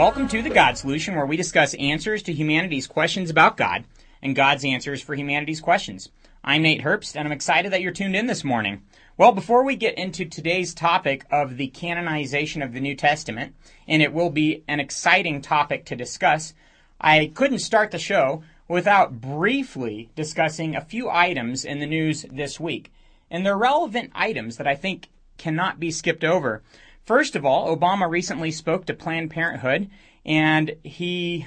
Welcome to The God Solution, where we discuss answers to humanity's questions about God and God's answers for humanity's questions. I'm Nate Herbst, and I'm excited that you're tuned in this morning. Well, before we get into today's topic of the canonization of the New Testament, and it will be an exciting topic to discuss, I couldn't start the show without briefly discussing a few items in the news this week. And they're relevant items that I think cannot be skipped over. First of all, Obama recently spoke to Planned Parenthood and he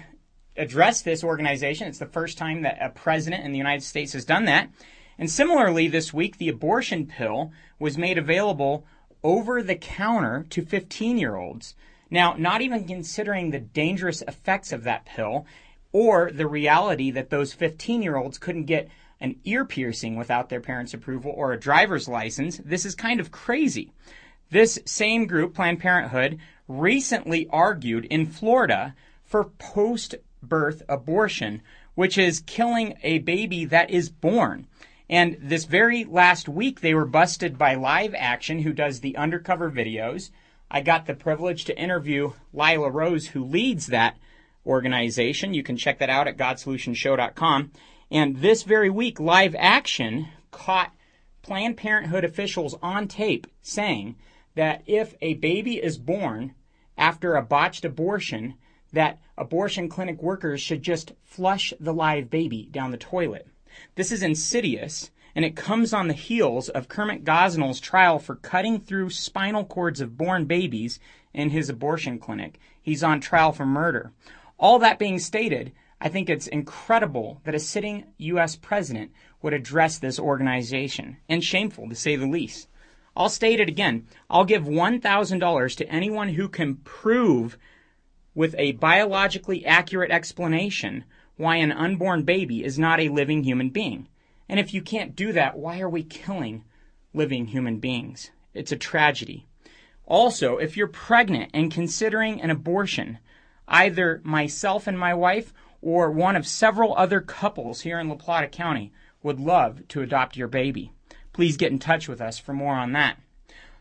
addressed this organization. It's the first time that a president in the United States has done that. And similarly, this week, the abortion pill was made available over the counter to 15 year olds. Now, not even considering the dangerous effects of that pill or the reality that those 15 year olds couldn't get an ear piercing without their parents' approval or a driver's license, this is kind of crazy. This same group, Planned Parenthood, recently argued in Florida for post birth abortion, which is killing a baby that is born. And this very last week, they were busted by Live Action, who does the undercover videos. I got the privilege to interview Lila Rose, who leads that organization. You can check that out at godsolutionshow.com. And this very week, Live Action caught Planned Parenthood officials on tape saying that if a baby is born after a botched abortion, that abortion clinic workers should just flush the live baby down the toilet. This is insidious, and it comes on the heels of Kermit Gosnell's trial for cutting through spinal cords of born babies in his abortion clinic. He's on trial for murder. All that being stated, I think it's incredible that a sitting U.S. president would address this organization, and shameful to say the least. I'll state it again. I'll give $1,000 to anyone who can prove with a biologically accurate explanation why an unborn baby is not a living human being. And if you can't do that, why are we killing living human beings? It's a tragedy. Also, if you're pregnant and considering an abortion, either myself and my wife or one of several other couples here in La Plata County would love to adopt your baby please get in touch with us for more on that.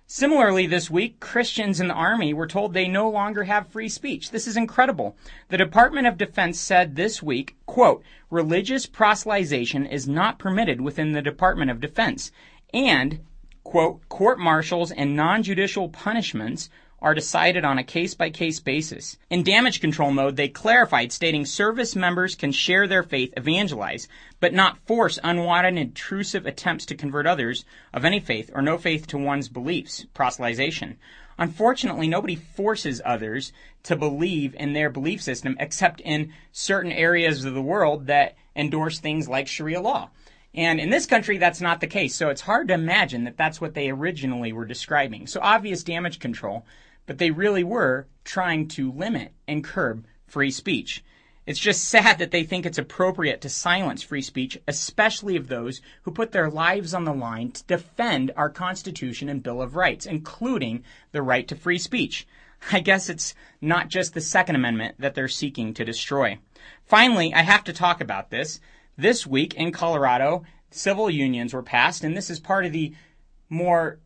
Similarly, this week, Christians in the Army were told they no longer have free speech. This is incredible. The Department of Defense said this week, quote, religious proselytization is not permitted within the Department of Defense, and, quote, court martials and non-judicial punishments are decided on a case by case basis. In damage control mode, they clarified stating service members can share their faith, evangelize, but not force unwanted intrusive attempts to convert others of any faith or no faith to one's beliefs, proselytization. Unfortunately, nobody forces others to believe in their belief system except in certain areas of the world that endorse things like Sharia law. And in this country, that's not the case. So it's hard to imagine that that's what they originally were describing. So obvious damage control but they really were trying to limit and curb free speech. It's just sad that they think it's appropriate to silence free speech, especially of those who put their lives on the line to defend our Constitution and Bill of Rights, including the right to free speech. I guess it's not just the Second Amendment that they're seeking to destroy. Finally, I have to talk about this. This week in Colorado, civil unions were passed, and this is part of the more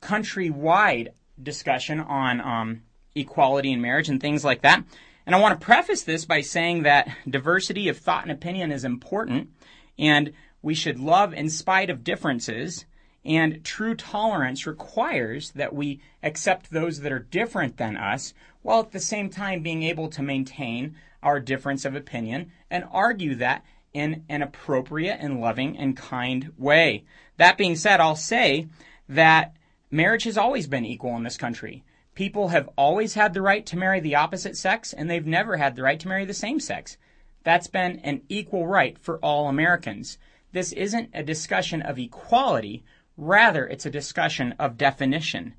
countrywide discussion on um, equality in marriage and things like that. And I want to preface this by saying that diversity of thought and opinion is important, and we should love in spite of differences. And true tolerance requires that we accept those that are different than us, while at the same time being able to maintain our difference of opinion and argue that in an appropriate and loving and kind way. That being said, I'll say that Marriage has always been equal in this country. People have always had the right to marry the opposite sex, and they've never had the right to marry the same sex. That's been an equal right for all Americans. This isn't a discussion of equality, rather, it's a discussion of definition.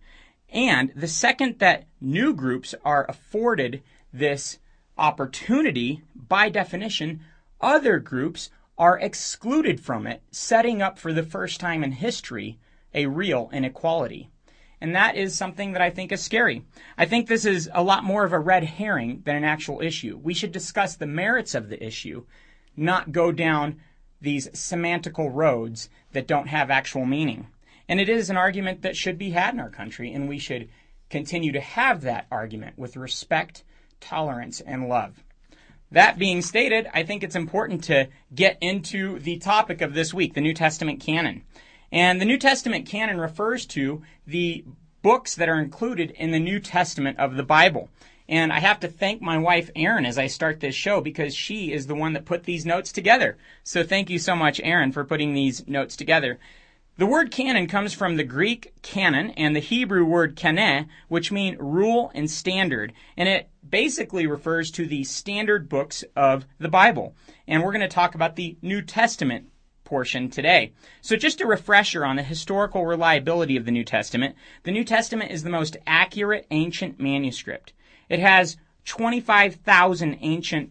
And the second that new groups are afforded this opportunity, by definition, other groups are excluded from it, setting up for the first time in history a real inequality. And that is something that I think is scary. I think this is a lot more of a red herring than an actual issue. We should discuss the merits of the issue, not go down these semantical roads that don't have actual meaning. And it is an argument that should be had in our country, and we should continue to have that argument with respect tolerance, and love. That being stated, I think it's important to get into the topic of this week, the New Testament canon. And the New Testament canon refers to the books that are included in the New Testament of the Bible. And I have to thank my wife, Erin, as I start this show because she is the one that put these notes together. So thank you so much, Erin, for putting these notes together. The word canon comes from the Greek canon and the Hebrew word kaneh, which mean rule and standard. And it basically refers to the standard books of the Bible. And we're going to talk about the New Testament portion today. So just a refresher on the historical reliability of the New Testament. The New Testament is the most accurate ancient manuscript. It has 25,000 ancient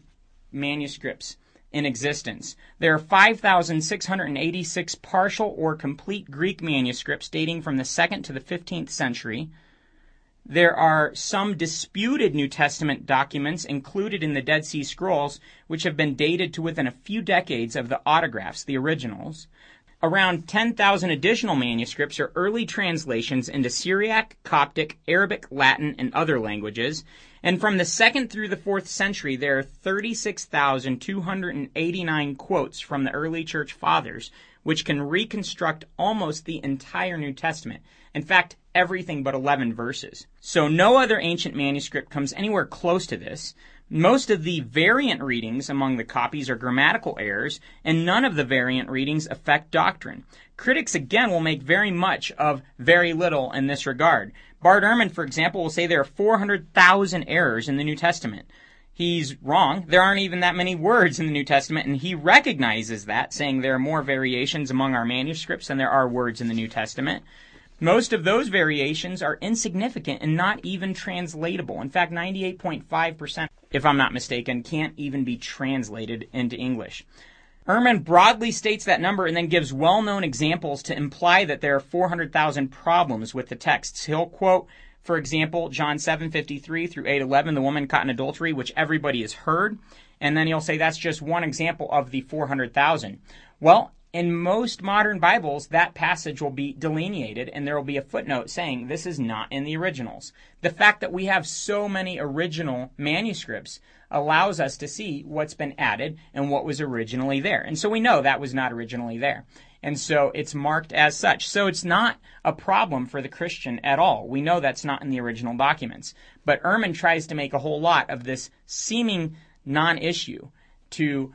manuscripts in existence. There are 5,686 partial or complete Greek manuscripts dating from the 2nd to the 15th century. There are some disputed New Testament documents included in the Dead Sea Scrolls, which have been dated to within a few decades of the autographs, the originals. Around 10,000 additional manuscripts are early translations into Syriac, Coptic, Arabic, Latin, and other languages. And from the 2nd through the 4th century, there are 36,289 quotes from the early church fathers, which can reconstruct almost the entire New Testament. In fact, everything but 11 verses. So no other ancient manuscript comes anywhere close to this. Most of the variant readings among the copies are grammatical errors, and none of the variant readings affect doctrine. Critics again will make very much of very little in this regard. Bart Ehrman, for example, will say there are 400,000 errors in the New Testament. He's wrong. There aren't even that many words in the New Testament, and he recognizes that, saying there are more variations among our manuscripts than there are words in the New Testament. Most of those variations are insignificant and not even translatable. In fact, 98.5%, if I'm not mistaken, can't even be translated into English. Ehrman broadly states that number and then gives well known examples to imply that there are 400,000 problems with the texts. He'll quote, for example, John 7:53 through 8:11, the woman caught in adultery, which everybody has heard, and then he'll say that's just one example of the 400,000. Well, in most modern Bibles, that passage will be delineated and there will be a footnote saying this is not in the originals. The fact that we have so many original manuscripts allows us to see what's been added and what was originally there. And so we know that was not originally there. And so it's marked as such. So it's not a problem for the Christian at all. We know that's not in the original documents. But Ehrman tries to make a whole lot of this seeming non issue to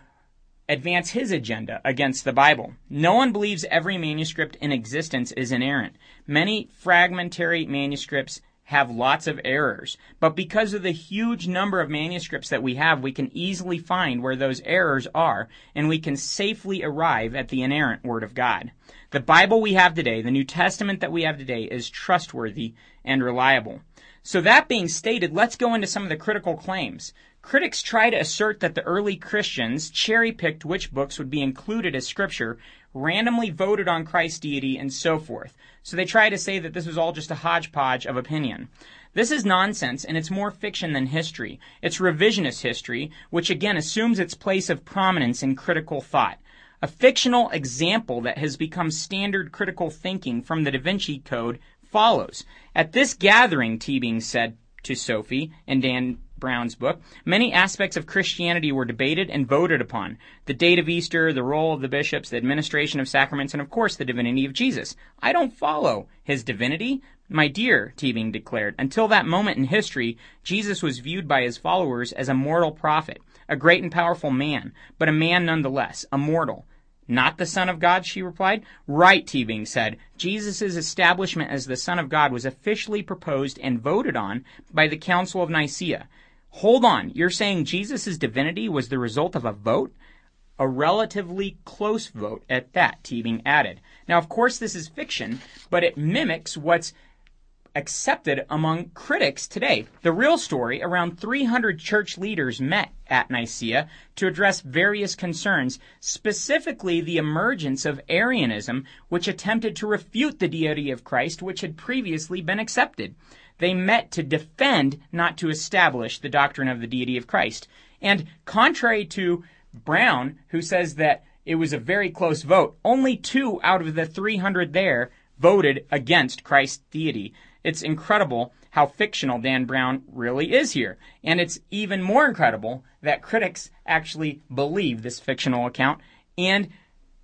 advance his agenda against the Bible. No one believes every manuscript in existence is inerrant. Many fragmentary manuscripts have lots of errors, but because of the huge number of manuscripts that we have, we can easily find where those errors are, and we can safely arrive at the inerrant Word of God. The Bible we have today, the New Testament that we have today, is trustworthy and reliable. So that being stated, let's go into some of the critical claims. Critics try to assert that the early Christians cherry picked which books would be included as scripture, randomly voted on Christ's deity, and so forth. So they try to say that this was all just a hodgepodge of opinion. This is nonsense, and it's more fiction than history. It's revisionist history, which again assumes its place of prominence in critical thought. A fictional example that has become standard critical thinking from the Da Vinci Code follows. At this gathering, Teabing said to Sophie and Dan Brown's book, many aspects of Christianity were debated and voted upon. The date of Easter, the role of the bishops, the administration of sacraments, and of course the divinity of Jesus. I don't follow his divinity. My dear, Teabing declared, until that moment in history, Jesus was viewed by his followers as a mortal prophet, a great and powerful man, but a man nonetheless, a mortal. Not the Son of God, she replied. Right, Teabing said. Jesus' establishment as the Son of God was officially proposed and voted on by the Council of Nicaea. Hold on, you're saying Jesus' divinity was the result of a vote? A relatively close vote at that, Teabing added. Now, of course, this is fiction, but it mimics what's accepted among critics today. The real story around 300 church leaders met at Nicaea to address various concerns, specifically the emergence of Arianism, which attempted to refute the deity of Christ, which had previously been accepted. They met to defend, not to establish, the doctrine of the deity of Christ. And contrary to Brown, who says that it was a very close vote, only two out of the 300 there voted against Christ's deity. It's incredible how fictional Dan Brown really is here. And it's even more incredible that critics actually believe this fictional account and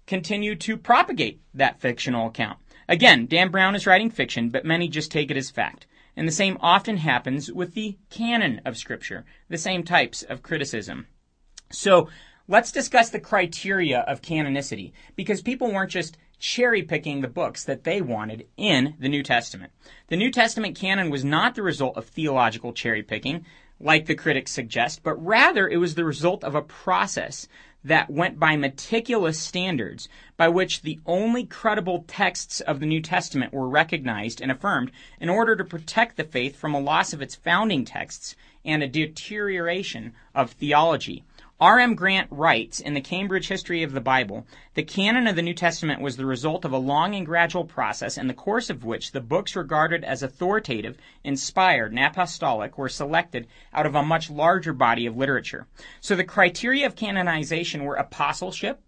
continue to propagate that fictional account. Again, Dan Brown is writing fiction, but many just take it as fact. And the same often happens with the canon of Scripture, the same types of criticism. So let's discuss the criteria of canonicity, because people weren't just cherry picking the books that they wanted in the New Testament. The New Testament canon was not the result of theological cherry picking, like the critics suggest, but rather it was the result of a process that went by meticulous standards by which the only credible texts of the New Testament were recognized and affirmed in order to protect the faith from a loss of its founding texts and a deterioration of theology. R.M. Grant writes in the Cambridge History of the Bible, the canon of the New Testament was the result of a long and gradual process in the course of which the books regarded as authoritative, inspired, and apostolic were selected out of a much larger body of literature. So the criteria of canonization were apostleship.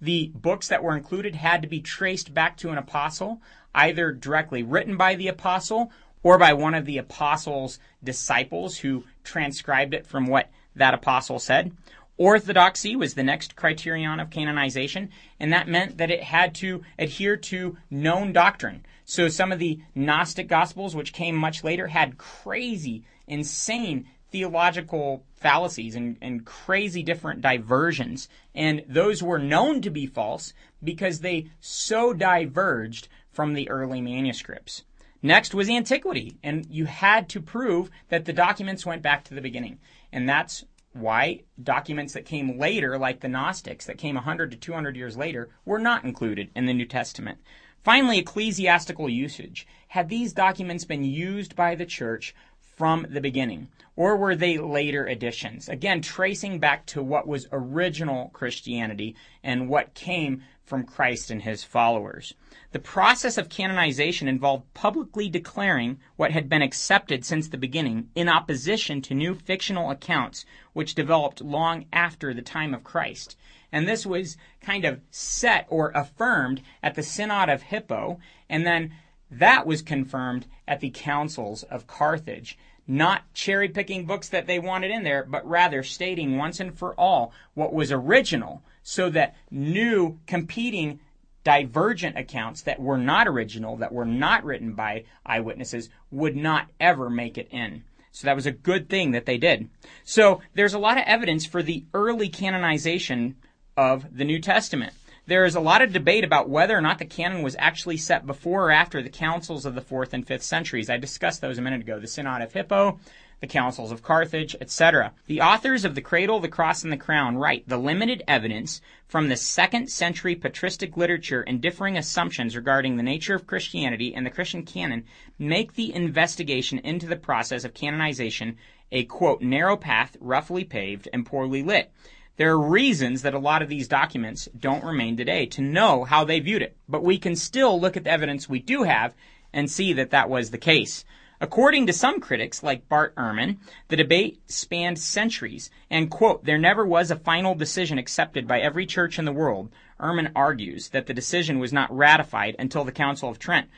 The books that were included had to be traced back to an apostle, either directly written by the apostle or by one of the apostle's disciples who transcribed it from what that apostle said Orthodoxy was the next criterion of canonization, and that meant that it had to adhere to known doctrine. So some of the Gnostic Gospels, which came much later, had crazy, insane theological fallacies and, and crazy different diversions. And those were known to be false because they so diverged from the early manuscripts. Next was antiquity, and you had to prove that the documents went back to the beginning. And that's why documents that came later, like the Gnostics, that came 100 to 200 years later, were not included in the New Testament. Finally, ecclesiastical usage. Had these documents been used by the church from the beginning, or were they later additions? Again, tracing back to what was original Christianity and what came from Christ and his followers. The process of canonization involved publicly declaring what had been accepted since the beginning in opposition to new fictional accounts which developed long after the time of Christ. And this was kind of set or affirmed at the Synod of Hippo, and then that was confirmed at the councils of Carthage. Not cherry picking books that they wanted in there, but rather stating once and for all what was original so that new competing divergent accounts that were not original, that were not written by eyewitnesses, would not ever make it in. So that was a good thing that they did. So there's a lot of evidence for the early canonization of the New Testament. There is a lot of debate about whether or not the canon was actually set before or after the councils of the 4th and 5th centuries. I discussed those a minute ago. The Synod of Hippo, the councils of Carthage, etc. The authors of The Cradle, the Cross, and the Crown write the limited evidence from the second century patristic literature and differing assumptions regarding the nature of Christianity and the Christian canon make the investigation into the process of canonization a quote narrow path, roughly paved, and poorly lit. There are reasons that a lot of these documents don't remain today to know how they viewed it, but we can still look at the evidence we do have and see that that was the case. According to some critics, like Bart Ehrman, the debate spanned centuries, and, quote, there never was a final decision accepted by every church in the world. Ehrman argues that the decision was not ratified until the Council of Trent.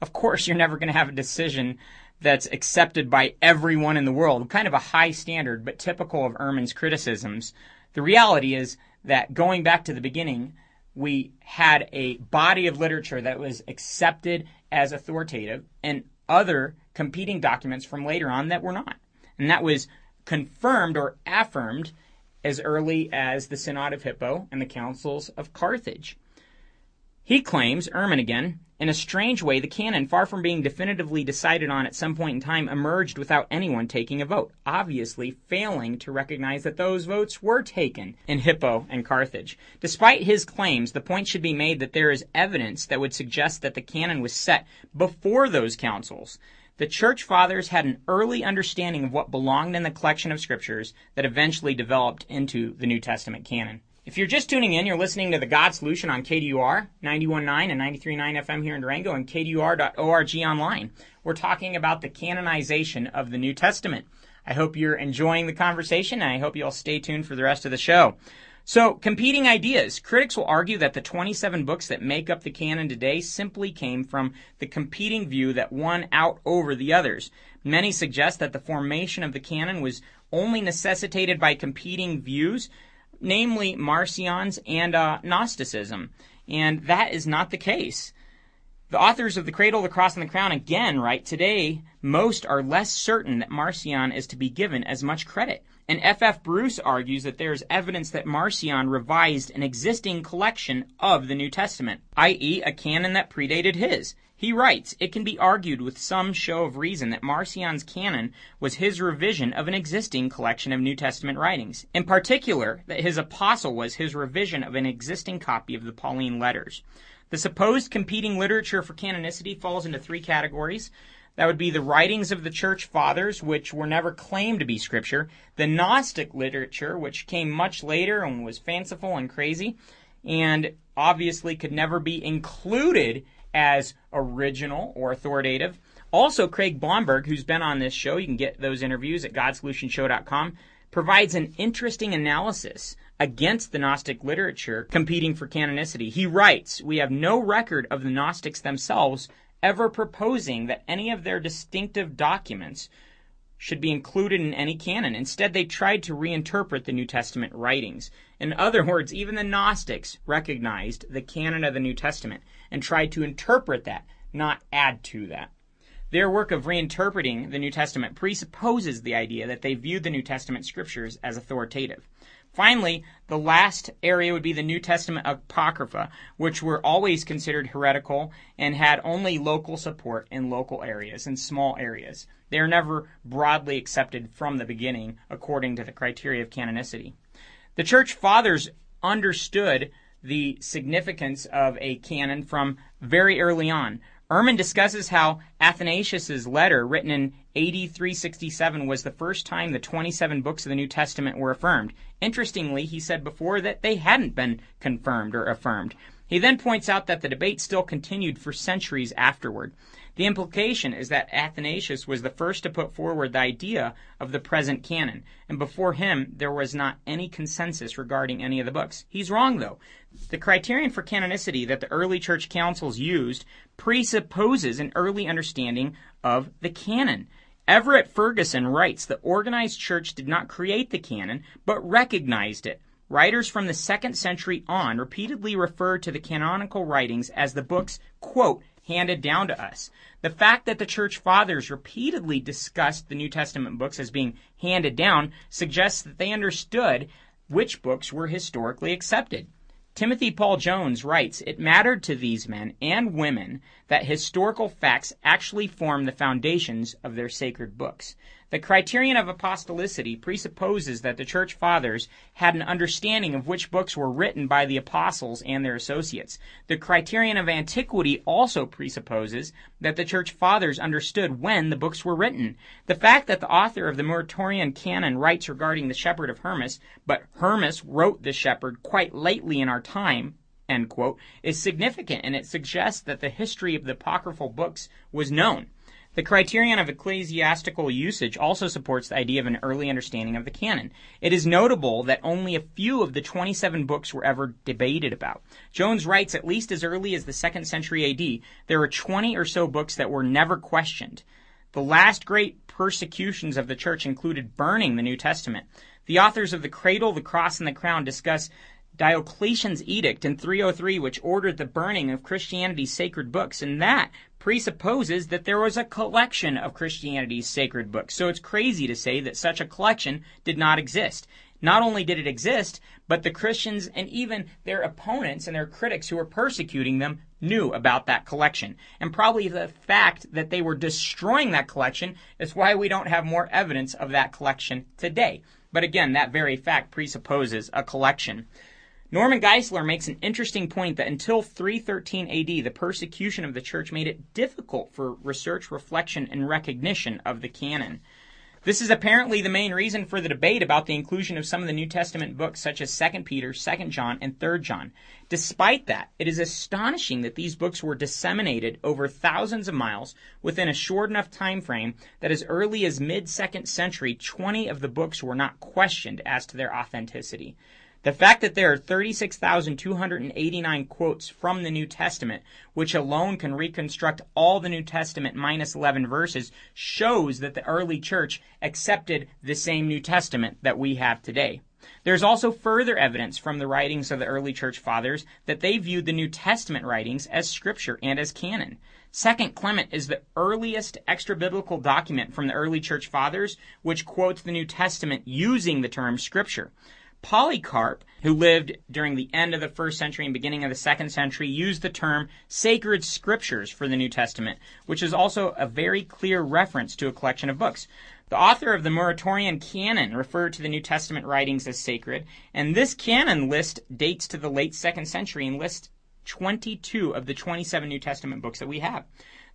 Of course, you're never going to have a decision that's accepted by everyone in the world, kind of a high standard, but typical of Ehrman's criticisms. The reality is that going back to the beginning, we had a body of literature that was accepted as authoritative, and other competing documents from later on that were not. And that was confirmed or affirmed as early as the Synod of Hippo and the councils of Carthage. He claims, Ehrman again, in a strange way, the canon, far from being definitively decided on at some point in time, emerged without anyone taking a vote, obviously failing to recognize that those votes were taken in Hippo and Carthage. Despite his claims, the point should be made that there is evidence that would suggest that the canon was set before those councils. The church fathers had an early understanding of what belonged in the collection of scriptures that eventually developed into the New Testament canon. If you're just tuning in, you're listening to The God Solution on KDUR 91.9 and 93.9 FM here in Durango and KDUR.org online. We're talking about the canonization of the New Testament. I hope you're enjoying the conversation and I hope you'll stay tuned for the rest of the show. So, competing ideas. Critics will argue that the 27 books that make up the canon today simply came from the competing view that won out over the others. Many suggest that the formation of the canon was only necessitated by competing views, namely Marcion's and uh, Gnosticism. And that is not the case. The authors of The Cradle, the Cross, and the Crown again write today most are less certain that Marcion is to be given as much credit. And F. F. Bruce argues that there is evidence that Marcion revised an existing collection of the New Testament, i.e., a canon that predated his. He writes, It can be argued with some show of reason that Marcion's canon was his revision of an existing collection of New Testament writings. In particular, that his apostle was his revision of an existing copy of the Pauline letters. The supposed competing literature for canonicity falls into three categories. That would be the writings of the church fathers, which were never claimed to be scripture, the Gnostic literature, which came much later and was fanciful and crazy, and obviously could never be included as original or authoritative. Also, Craig Blomberg, who's been on this show, you can get those interviews at godsolutionshow.com, provides an interesting analysis against the Gnostic literature competing for canonicity. He writes, We have no record of the Gnostics themselves ever proposing that any of their distinctive documents should be included in any canon. Instead, they tried to reinterpret the New Testament writings. In other words, even the Gnostics recognized the canon of the New Testament and tried to interpret that, not add to that. Their work of reinterpreting the New Testament presupposes the idea that they viewed the New Testament scriptures as authoritative. Finally, the last area would be the New Testament Apocrypha, which were always considered heretical and had only local support in local areas, in small areas. They are never broadly accepted from the beginning according to the criteria of canonicity. The church fathers understood the significance of a canon from very early on. Ehrman discusses how Athanasius's letter, written in AD 367, was the first time the 27 books of the New Testament were affirmed. Interestingly, he said before that they hadn't been confirmed or affirmed. He then points out that the debate still continued for centuries afterward. The implication is that Athanasius was the first to put forward the idea of the present canon, and before him there was not any consensus regarding any of the books. He's wrong, though. The criterion for canonicity that the early church councils used presupposes an early understanding of the canon. Everett Ferguson writes the organized church did not create the canon, but recognized it. Writers from the second century on repeatedly refer to the canonical writings as the books, quote, handed down to us. The fact that the church fathers repeatedly discussed the New Testament books as being handed down suggests that they understood which books were historically accepted. Timothy Paul Jones writes, It mattered to these men and women that historical facts actually form the foundations of their sacred books. The criterion of apostolicity presupposes that the church fathers had an understanding of which books were written by the apostles and their associates. The criterion of antiquity also presupposes that the church fathers understood when the books were written. The fact that the author of the Muratorian canon writes regarding the shepherd of Hermas, but Hermas wrote the shepherd quite lately in our time, Quote, is significant and it suggests that the history of the apocryphal books was known. The criterion of ecclesiastical usage also supports the idea of an early understanding of the canon. It is notable that only a few of the 27 books were ever debated about. Jones writes at least as early as the 2nd century AD, there were 20 or so books that were never questioned. The last great persecutions of the church included burning the New Testament. The authors of The Cradle, the Cross, and the Crown discuss Diocletian's edict in 303, which ordered the burning of Christianity's sacred books, and that presupposes that there was a collection of Christianity's sacred books. So it's crazy to say that such a collection did not exist. Not only did it exist, but the Christians and even their opponents and their critics who were persecuting them knew about that collection. And probably the fact that they were destroying that collection is why we don't have more evidence of that collection today. But again, that very fact presupposes a collection. Norman Geisler makes an interesting point that until 313 AD, the persecution of the church made it difficult for research, reflection, and recognition of the canon. This is apparently the main reason for the debate about the inclusion of some of the New Testament books such as 2 Peter, 2 John, and 3 John. Despite that, it is astonishing that these books were disseminated over thousands of miles within a short enough time frame that as early as mid-2nd century, 20 of the books were not questioned as to their authenticity. The fact that there are 36,289 quotes from the New Testament, which alone can reconstruct all the New Testament minus 11 verses, shows that the early church accepted the same New Testament that we have today. There's also further evidence from the writings of the early church fathers that they viewed the New Testament writings as scripture and as canon. Second Clement is the earliest extra biblical document from the early church fathers which quotes the New Testament using the term scripture. Polycarp, who lived during the end of the first century and beginning of the second century, used the term sacred scriptures for the New Testament, which is also a very clear reference to a collection of books. The author of the Muratorian Canon referred to the New Testament writings as sacred, and this canon list dates to the late second century and lists 22 of the 27 New Testament books that we have.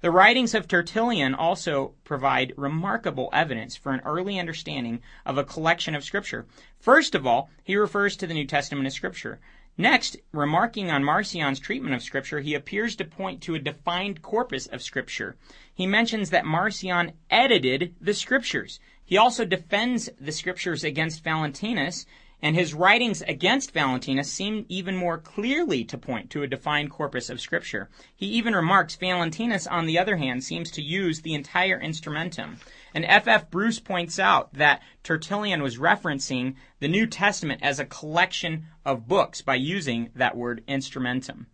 The writings of Tertullian also provide remarkable evidence for an early understanding of a collection of Scripture. First of all, he refers to the New Testament as Scripture. Next, remarking on Marcion's treatment of Scripture, he appears to point to a defined corpus of Scripture. He mentions that Marcion edited the Scriptures. He also defends the Scriptures against Valentinus and his writings against Valentinus seem even more clearly to point to a defined corpus of Scripture. He even remarks Valentinus, on the other hand, seems to use the entire instrumentum. And F. F. Bruce points out that Tertullian was referencing the New Testament as a collection of books by using that word instrumentum.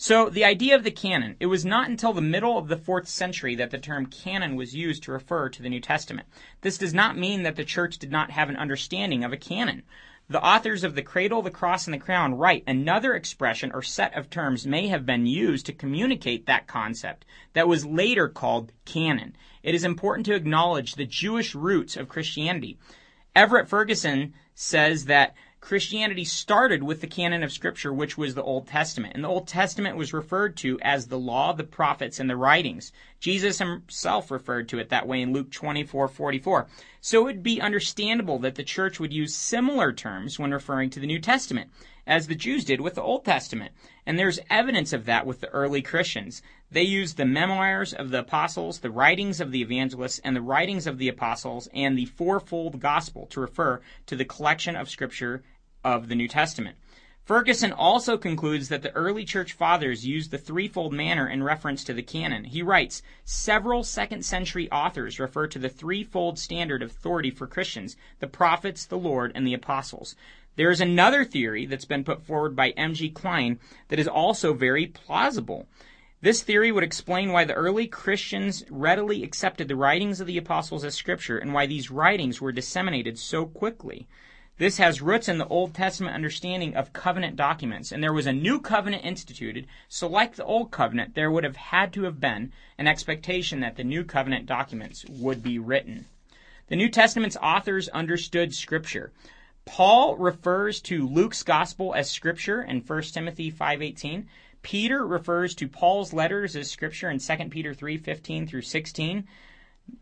So the idea of the canon, it was not until the middle of the fourth century that the term canon was used to refer to the New Testament. This does not mean that the church did not have an understanding of a canon. The authors of The Cradle, the Cross, and the Crown write another expression or set of terms may have been used to communicate that concept that was later called canon. It is important to acknowledge the Jewish roots of Christianity. Everett Ferguson says that Christianity started with the canon of Scripture, which was the Old Testament. And the Old Testament was referred to as the law, the prophets, and the writings. Jesus himself referred to it that way in Luke 24 44. So it would be understandable that the church would use similar terms when referring to the New Testament, as the Jews did with the Old Testament. And there's evidence of that with the early Christians. They used the memoirs of the apostles, the writings of the evangelists, and the writings of the apostles, and the fourfold gospel to refer to the collection of scripture of the New Testament. Ferguson also concludes that the early church fathers used the threefold manner in reference to the canon. He writes, several second century authors refer to the threefold standard of authority for Christians, the prophets, the Lord, and the apostles. There is another theory that's been put forward by M.G. Kline that is also very plausible. This theory would explain why the early Christians readily accepted the writings of the apostles as scripture and why these writings were disseminated so quickly. This has roots in the Old Testament understanding of covenant documents, and there was a new covenant instituted, so like the Old Covenant, there would have had to have been an expectation that the new covenant documents would be written. The New Testament's authors understood Scripture. Paul refers to Luke's gospel as Scripture in 1 Timothy 5.18. Peter refers to Paul's letters as scripture in 2 Peter 3:15 through 16.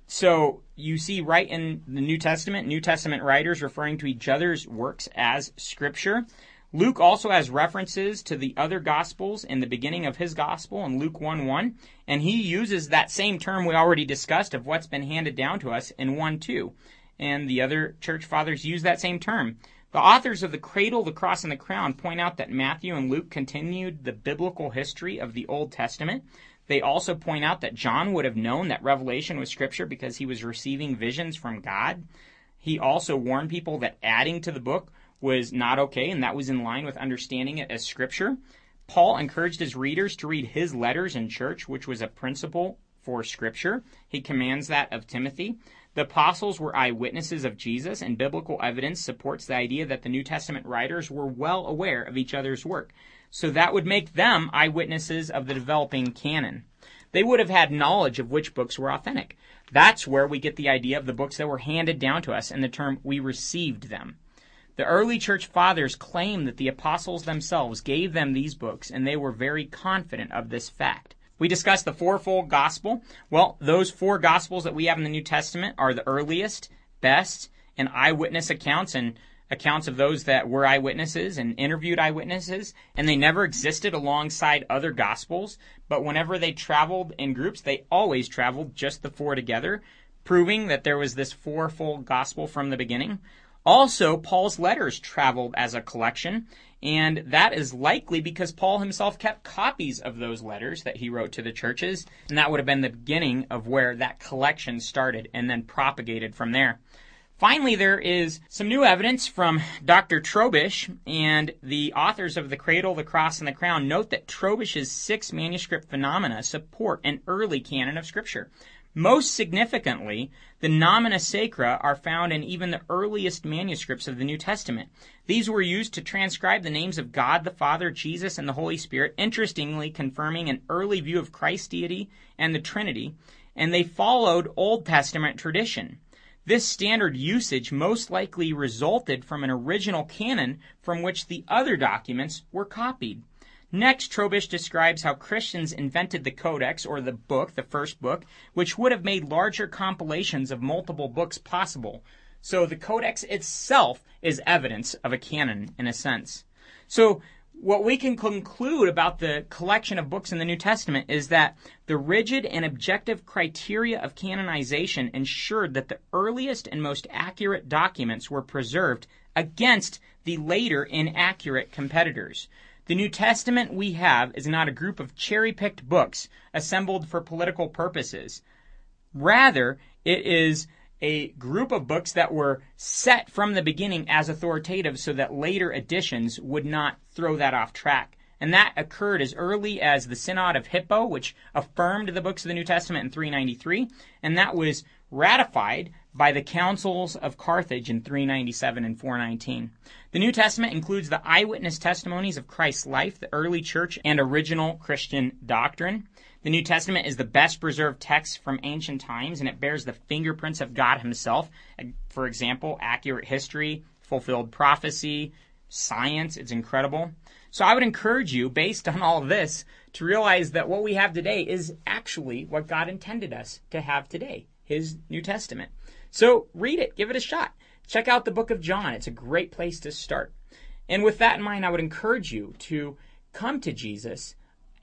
So you see right in the New Testament, New Testament writers referring to each other's works as scripture. Luke also has references to the other gospels in the beginning of his gospel in Luke 1 1, and he uses that same term we already discussed of what's been handed down to us in 1 2. And the other church fathers use that same term. The authors of The Cradle, the Cross, and the Crown point out that Matthew and Luke continued the biblical history of the Old Testament. They also point out that John would have known that Revelation was scripture because he was receiving visions from God. He also warned people that adding to the book was not okay, and that was in line with understanding it as scripture. Paul encouraged his readers to read his letters in church, which was a principle for scripture. He commands that of Timothy. The apostles were eyewitnesses of Jesus, and biblical evidence supports the idea that the New Testament writers were well aware of each other's work. So that would make them eyewitnesses of the developing canon. They would have had knowledge of which books were authentic. That's where we get the idea of the books that were handed down to us and the term we received them. The early church fathers claim that the apostles themselves gave them these books, and they were very confident of this fact. We discussed the fourfold gospel. Well, those four gospels that we have in the New Testament are the earliest, best, and eyewitness accounts and accounts of those that were eyewitnesses and interviewed eyewitnesses, and they never existed alongside other gospels. But whenever they traveled in groups, they always traveled just the four together, proving that there was this fourfold gospel from the beginning. Also, Paul's letters traveled as a collection, and that is likely because Paul himself kept copies of those letters that he wrote to the churches, and that would have been the beginning of where that collection started and then propagated from there. Finally, there is some new evidence from Dr. Trobisch, and the authors of The Cradle, the Cross, and the Crown note that Trobisch's six manuscript phenomena support an early canon of Scripture. Most significantly, the nomina sacra are found in even the earliest manuscripts of the New Testament. These were used to transcribe the names of God the Father, Jesus, and the Holy Spirit, interestingly confirming an early view of Christ's deity and the Trinity, and they followed Old Testament tradition. This standard usage most likely resulted from an original canon from which the other documents were copied. Next, Trobisch describes how Christians invented the Codex, or the book, the first book, which would have made larger compilations of multiple books possible. So the Codex itself is evidence of a canon, in a sense. So what we can conclude about the collection of books in the New Testament is that the rigid and objective criteria of canonization ensured that the earliest and most accurate documents were preserved against the later inaccurate competitors. The New Testament we have is not a group of cherry picked books assembled for political purposes. Rather, it is a group of books that were set from the beginning as authoritative so that later editions would not throw that off track. And that occurred as early as the Synod of Hippo, which affirmed the books of the New Testament in 393, and that was ratified by the councils of Carthage in 397 and 419. The New Testament includes the eyewitness testimonies of Christ's life, the early church, and original Christian doctrine. The New Testament is the best preserved text from ancient times, and it bears the fingerprints of God Himself. For example, accurate history, fulfilled prophecy, science. It's incredible. So I would encourage you, based on all this, to realize that what we have today is actually what God intended us to have today His New Testament. So read it, give it a shot. Check out the book of John. It's a great place to start. And with that in mind, I would encourage you to come to Jesus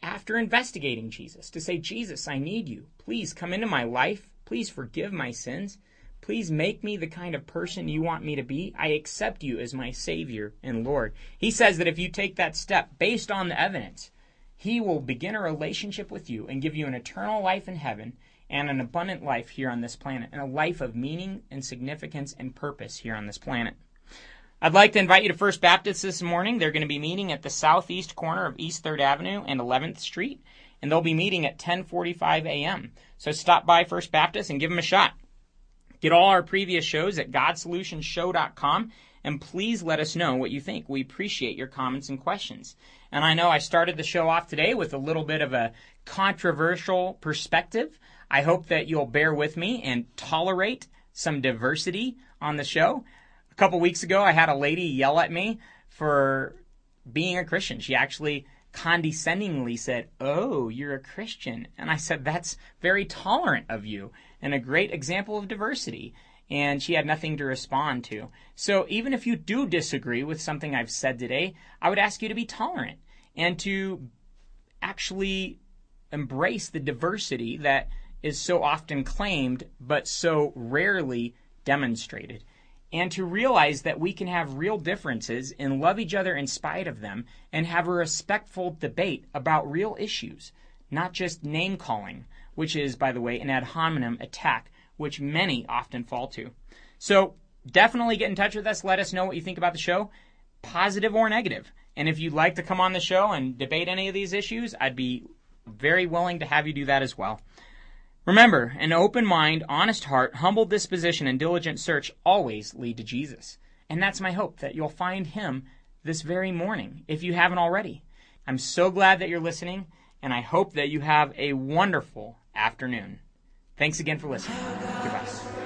after investigating Jesus to say, Jesus, I need you. Please come into my life. Please forgive my sins. Please make me the kind of person you want me to be. I accept you as my Savior and Lord. He says that if you take that step based on the evidence, He will begin a relationship with you and give you an eternal life in heaven and an abundant life here on this planet, and a life of meaning and significance and purpose here on this planet. I'd like to invite you to First Baptist this morning. They're going to be meeting at the southeast corner of East 3rd Avenue and 11th Street, and they'll be meeting at 10:45 a.m. So stop by First Baptist and give them a shot. Get all our previous shows at godsolutionshow.com and please let us know what you think. We appreciate your comments and questions. And I know I started the show off today with a little bit of a controversial perspective. I hope that you'll bear with me and tolerate some diversity on the show. A couple weeks ago, I had a lady yell at me for being a Christian. She actually condescendingly said, Oh, you're a Christian. And I said, That's very tolerant of you and a great example of diversity. And she had nothing to respond to. So even if you do disagree with something I've said today, I would ask you to be tolerant and to actually embrace the diversity that is so often claimed but so rarely demonstrated and to realize that we can have real differences and love each other in spite of them and have a respectful debate about real issues, not just name calling, which is, by the way, an ad hominem attack, which many often fall to. So definitely get in touch with us. Let us know what you think about the show, positive or negative. And if you'd like to come on the show and debate any of these issues, I'd be very willing to have you do that as well. Remember, an open mind, honest heart, humble disposition, and diligent search always lead to Jesus. And that's my hope that you'll find him this very morning, if you haven't already. I'm so glad that you're listening, and I hope that you have a wonderful afternoon. Thanks again for listening. Goodbye.